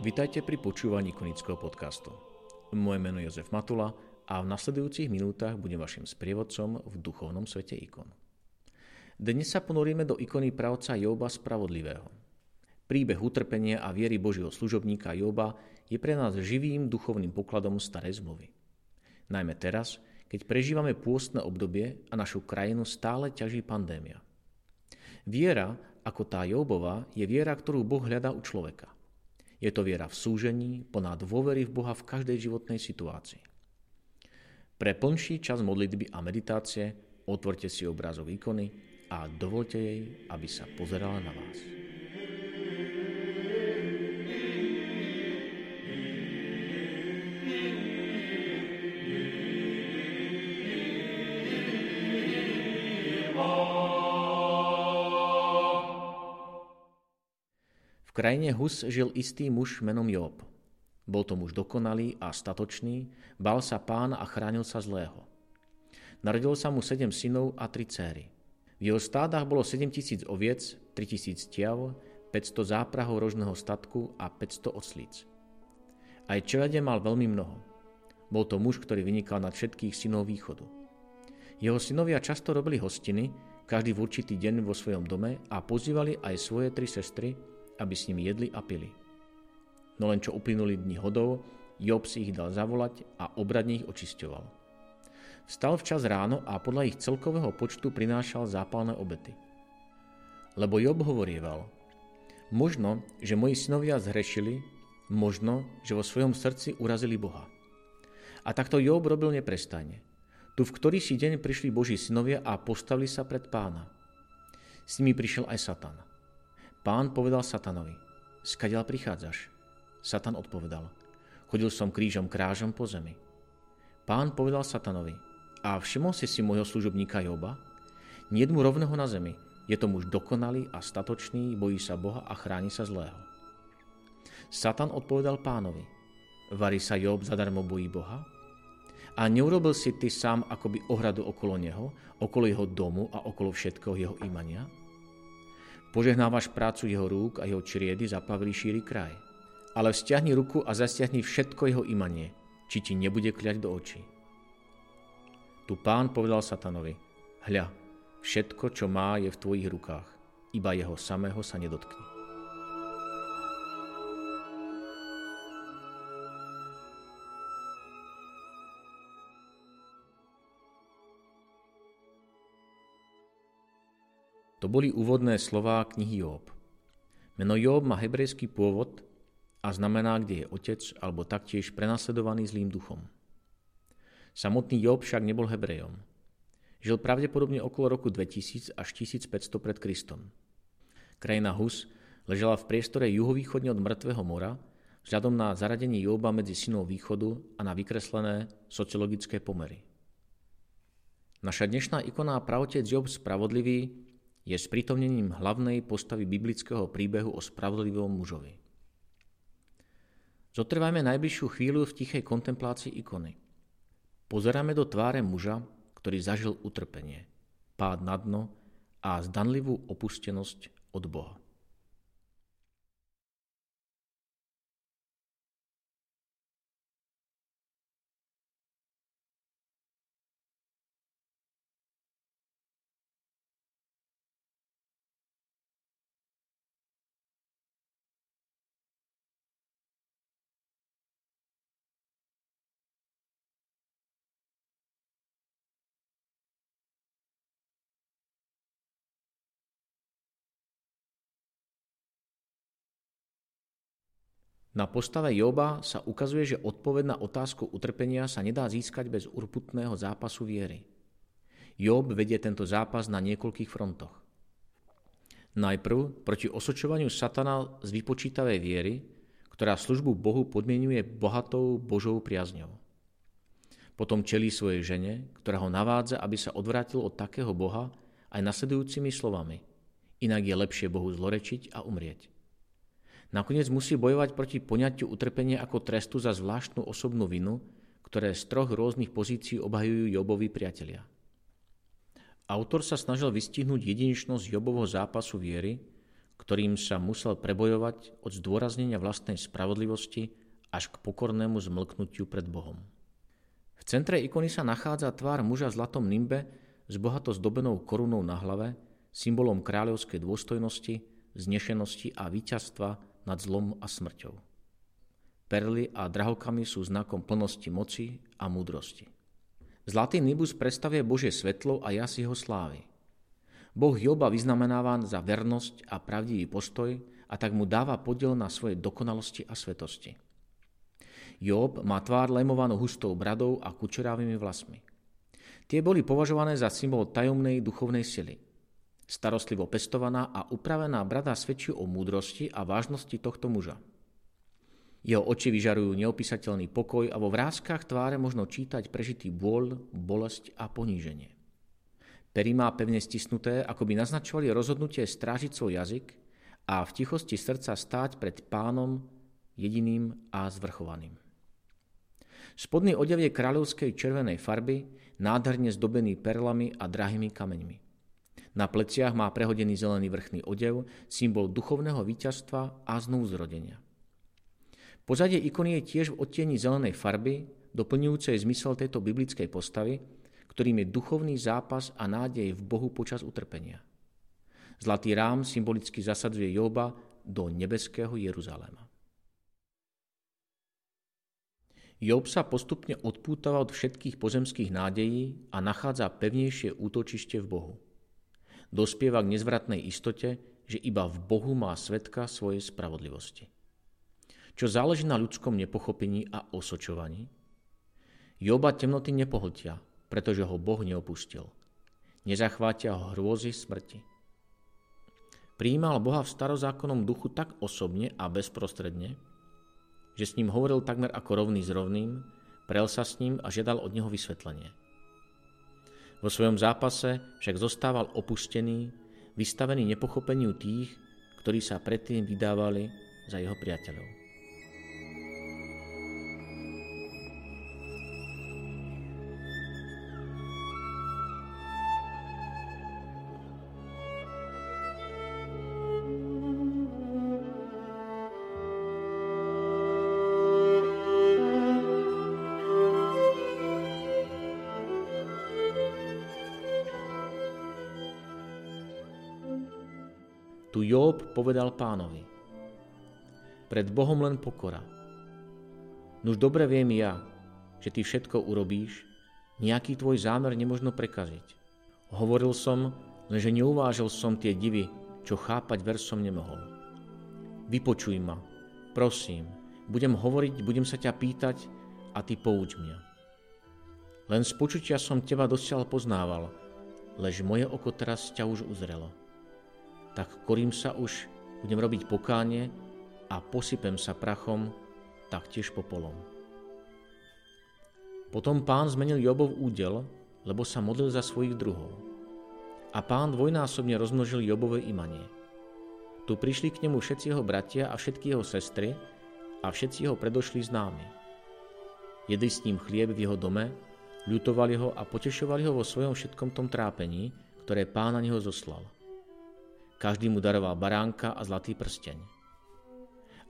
Vitajte pri počúvaní konického podcastu. Moje meno je Jozef Matula a v nasledujúcich minútach budem vašim sprievodcom v duchovnom svete ikon. Dnes sa ponoríme do ikony pravca Joba Spravodlivého. Príbeh utrpenia a viery Božieho služobníka Joba je pre nás živým duchovným pokladom starej zmluvy. Najmä teraz, keď prežívame pôstne obdobie a našu krajinu stále ťaží pandémia. Viera, ako tá Jobova, je viera, ktorú Boh hľadá u človeka – je to viera v súžení, plná dôvery v Boha v každej životnej situácii. Pre plnší čas modlitby a meditácie otvorte si obrázok ikony a dovolte jej, aby sa pozerala na vás. Krajine Hus žil istý muž menom Job. Bol to muž dokonalý a statočný, bal sa pána a chránil sa zlého. Narodilo sa mu sedem synov a tri céry. V jeho stádach bolo 7 tisíc oviec, 3 tisíc tiav, 500 záprahov rožného statku a 500 oslíc. Aj čelede mal veľmi mnoho. Bol to muž, ktorý vynikal nad všetkých synov východu. Jeho synovia často robili hostiny, každý v určitý deň vo svojom dome a pozývali aj svoje tri sestry, aby s nimi jedli a pili. No len čo uplynuli dni hodov, Job si ich dal zavolať a obradne ich očisťoval. Vstal včas ráno a podľa ich celkového počtu prinášal zápalné obety. Lebo Job hovorieval, možno, že moji synovia zhrešili, možno, že vo svojom srdci urazili Boha. A takto Job robil neprestajne. Tu v ktorý si deň prišli Boží synovia a postavili sa pred pána. S nimi prišiel aj Satan. Pán povedal Satanovi, skadiaľ prichádzaš? Satan odpovedal, chodil som krížom krážom po zemi. Pán povedal Satanovi, a všimol si si môjho služobníka Joba? Nie mu rovného na zemi, je to muž dokonalý a statočný, bojí sa Boha a chráni sa zlého. Satan odpovedal pánovi, varí sa Job zadarmo bojí Boha? A neurobil si ty sám akoby ohradu okolo neho, okolo jeho domu a okolo všetkého jeho imania? Požehnávaš prácu jeho rúk a jeho čriedy zaplavili šíri kraj. Ale vzťahni ruku a zasiahni všetko jeho imanie, či ti nebude kľať do očí. Tu pán povedal satanovi, hľa, všetko, čo má, je v tvojich rukách, iba jeho samého sa nedotkni. To boli úvodné slová knihy Job. Meno Job má hebrejský pôvod a znamená, kde je otec, alebo taktiež prenasledovaný zlým duchom. Samotný Job však nebol hebrejom. Žil pravdepodobne okolo roku 2000 až 1500 pred Kristom. Krajina Hus ležela v priestore juhovýchodne od Mŕtvého mora vzhľadom na zaradenie Joba medzi synov východu a na vykreslené sociologické pomery. Naša dnešná ikona pravotec Job spravodlivý je sprítomnením hlavnej postavy biblického príbehu o spravodlivom mužovi. Zotrvajme najbližšiu chvíľu v tichej kontemplácii ikony. Pozeráme do tváre muža, ktorý zažil utrpenie, pád na dno a zdanlivú opustenosť od Boha. Na postave Joba sa ukazuje, že odpoveď na otázku utrpenia sa nedá získať bez urputného zápasu viery. Job vedie tento zápas na niekoľkých frontoch. Najprv proti osočovaniu satana z vypočítavej viery, ktorá službu Bohu podmienuje bohatou Božou priazňou. Potom čelí svojej žene, ktorá ho navádza, aby sa odvrátil od takého Boha aj nasledujúcimi slovami. Inak je lepšie Bohu zlorečiť a umrieť. Nakoniec musí bojovať proti poňatiu utrpenia ako trestu za zvláštnu osobnú vinu, ktoré z troch rôznych pozícií obhajujú Jobovi priatelia. Autor sa snažil vystihnúť jedinečnosť Jobovho zápasu viery, ktorým sa musel prebojovať od zdôraznenia vlastnej spravodlivosti až k pokornému zmlknutiu pred Bohom. V centre ikony sa nachádza tvár muža v zlatom nimbe s bohato zdobenou korunou na hlave, symbolom kráľovskej dôstojnosti, znešenosti a víťazstva nad zlom a smrťou. Perly a drahokamy sú znakom plnosti moci a múdrosti. Zlatý nibus predstavuje Božie svetlo a jas jeho slávy. Boh Joba vyznamenáva za vernosť a pravdivý postoj a tak mu dáva podiel na svojej dokonalosti a svetosti. Job má tvár lemovanú hustou bradou a kučerávými vlasmi. Tie boli považované za symbol tajomnej duchovnej sily. Starostlivo pestovaná a upravená brada svedčí o múdrosti a vážnosti tohto muža. Jeho oči vyžarujú neopísateľný pokoj a vo vrázkach tváre možno čítať prežitý bôľ, bolesť a poníženie. Pery má pevne stisnuté, ako by naznačovali rozhodnutie strážiť svoj jazyk a v tichosti srdca stáť pred pánom jediným a zvrchovaným. Spodný odev je kráľovskej červenej farby, nádherne zdobený perlami a drahými kameňmi. Na pleciach má prehodený zelený vrchný odev, symbol duchovného víťazstva a znovu zrodenia. Pozadie ikony je tiež v odtieni zelenej farby, doplňujúcej zmysel tejto biblickej postavy, ktorým je duchovný zápas a nádej v Bohu počas utrpenia. Zlatý rám symbolicky zasadzuje Joba do nebeského Jeruzaléma. Job sa postupne odpútava od všetkých pozemských nádejí a nachádza pevnejšie útočište v Bohu. Dospieva k nezvratnej istote, že iba v Bohu má svetka svojej spravodlivosti. Čo záleží na ľudskom nepochopení a osočovaní? Joba temnoty nepohltia, pretože ho Boh neopustil. Nezachvátia ho hrôzy smrti. Prijímal Boha v starozákonnom duchu tak osobne a bezprostredne, že s ním hovoril takmer ako rovný s rovným, prel sa s ním a žiadal od neho vysvetlenie. Vo svojom zápase však zostával opustený, vystavený nepochopeniu tých, ktorí sa predtým vydávali za jeho priateľov. Tu Job povedal pánovi. Pred Bohom len pokora. Nuž dobre viem ja, že ty všetko urobíš, nejaký tvoj zámer nemožno prekaziť. Hovoril som, lenže neuvážil som tie divy, čo chápať versom nemohol. Vypočuj ma, prosím, budem hovoriť, budem sa ťa pýtať a ty pouč mňa. Len z počutia som teba dosiaľ poznával, lež moje oko teraz ťa už uzrelo tak korím sa už, budem robiť pokánie a posypem sa prachom, taktiež popolom. Potom pán zmenil Jobov údel, lebo sa modlil za svojich druhov. A pán dvojnásobne rozmnožil Jobové imanie. Tu prišli k nemu všetci jeho bratia a všetky jeho sestry a všetci jeho predošli známi. Jedli s ním chlieb v jeho dome, ľutovali ho a potešovali ho vo svojom všetkom tom trápení, ktoré pán na neho zoslal. Každý mu daroval baránka a zlatý prsteň.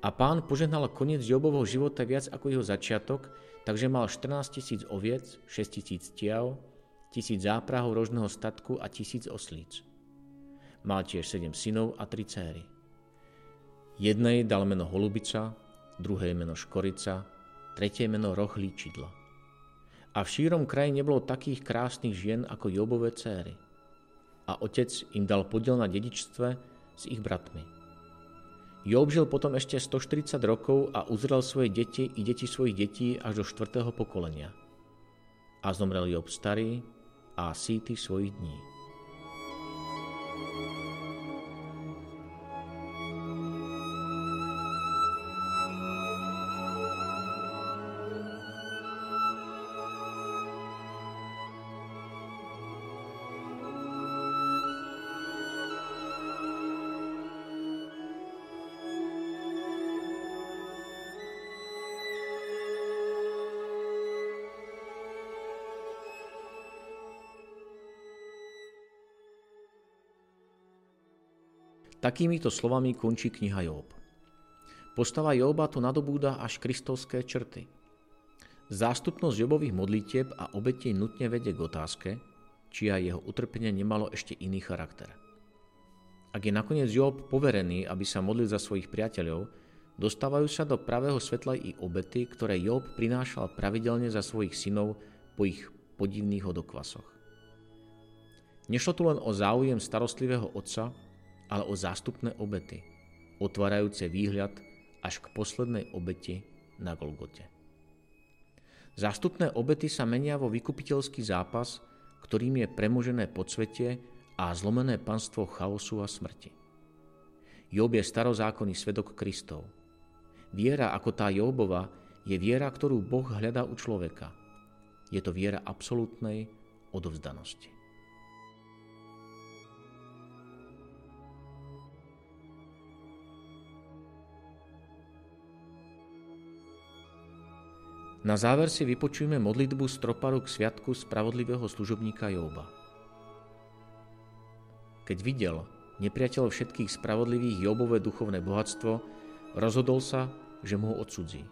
A pán požehnal koniec Jobovho života viac ako jeho začiatok, takže mal 14 tisíc oviec, 6 tisíc tiav, tisíc záprahov rožného statku a tisíc oslíc. Mal tiež 7 synov a 3 céry. Jednej dal meno Holubica, druhej meno Škorica, tretie meno Roh líčidla. A v šírom kraji nebolo takých krásnych žien ako Jobové céry – a otec im dal podiel na dedičstve s ich bratmi. Job žil potom ešte 140 rokov a uzrel svoje deti i deti svojich detí až do štvrtého pokolenia. A zomrel Job starý a síty svojich dní. Takýmito slovami končí kniha Job. Postava Joba to nadobúda až kristovské črty. Zástupnosť Jobových modlitieb a obetí nutne vedie k otázke, či aj jeho utrpenie nemalo ešte iný charakter. Ak je nakoniec Job poverený, aby sa modlil za svojich priateľov, dostávajú sa do pravého svetla i obety, ktoré Job prinášal pravidelne za svojich synov po ich podivných hodokvasoch. Nešlo tu len o záujem starostlivého otca, ale o zástupné obety, otvárajúce výhľad až k poslednej obeti na Golgote. Zástupné obety sa menia vo vykupiteľský zápas, ktorým je premožené podsvetie a zlomené panstvo chaosu a smrti. Job je starozákonný svedok Kristov. Viera ako tá Jobova je viera, ktorú Boh hľadá u človeka. Je to viera absolútnej odovzdanosti. Na záver si vypočujeme modlitbu stroparu k sviatku spravodlivého služobníka Jóba. Keď videl nepriateľ všetkých spravodlivých Jóbové duchovné bohatstvo, rozhodol sa, že mu ho odsudzí.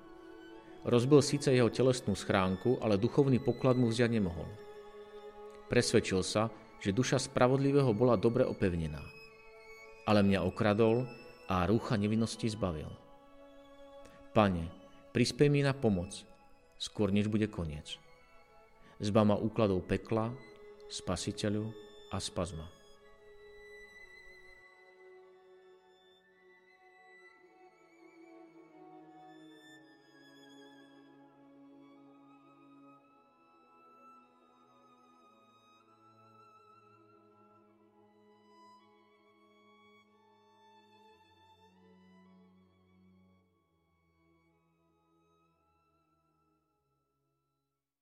Rozbil síce jeho telesnú schránku, ale duchovný poklad mu vziať nemohol. Presvedčil sa, že duša spravodlivého bola dobre opevnená. Ale mňa okradol a rúcha nevinnosti zbavil. Pane, prispej mi na pomoc, skôr než bude koniec. Zba ma úkladov pekla, spasiteľu a spazma.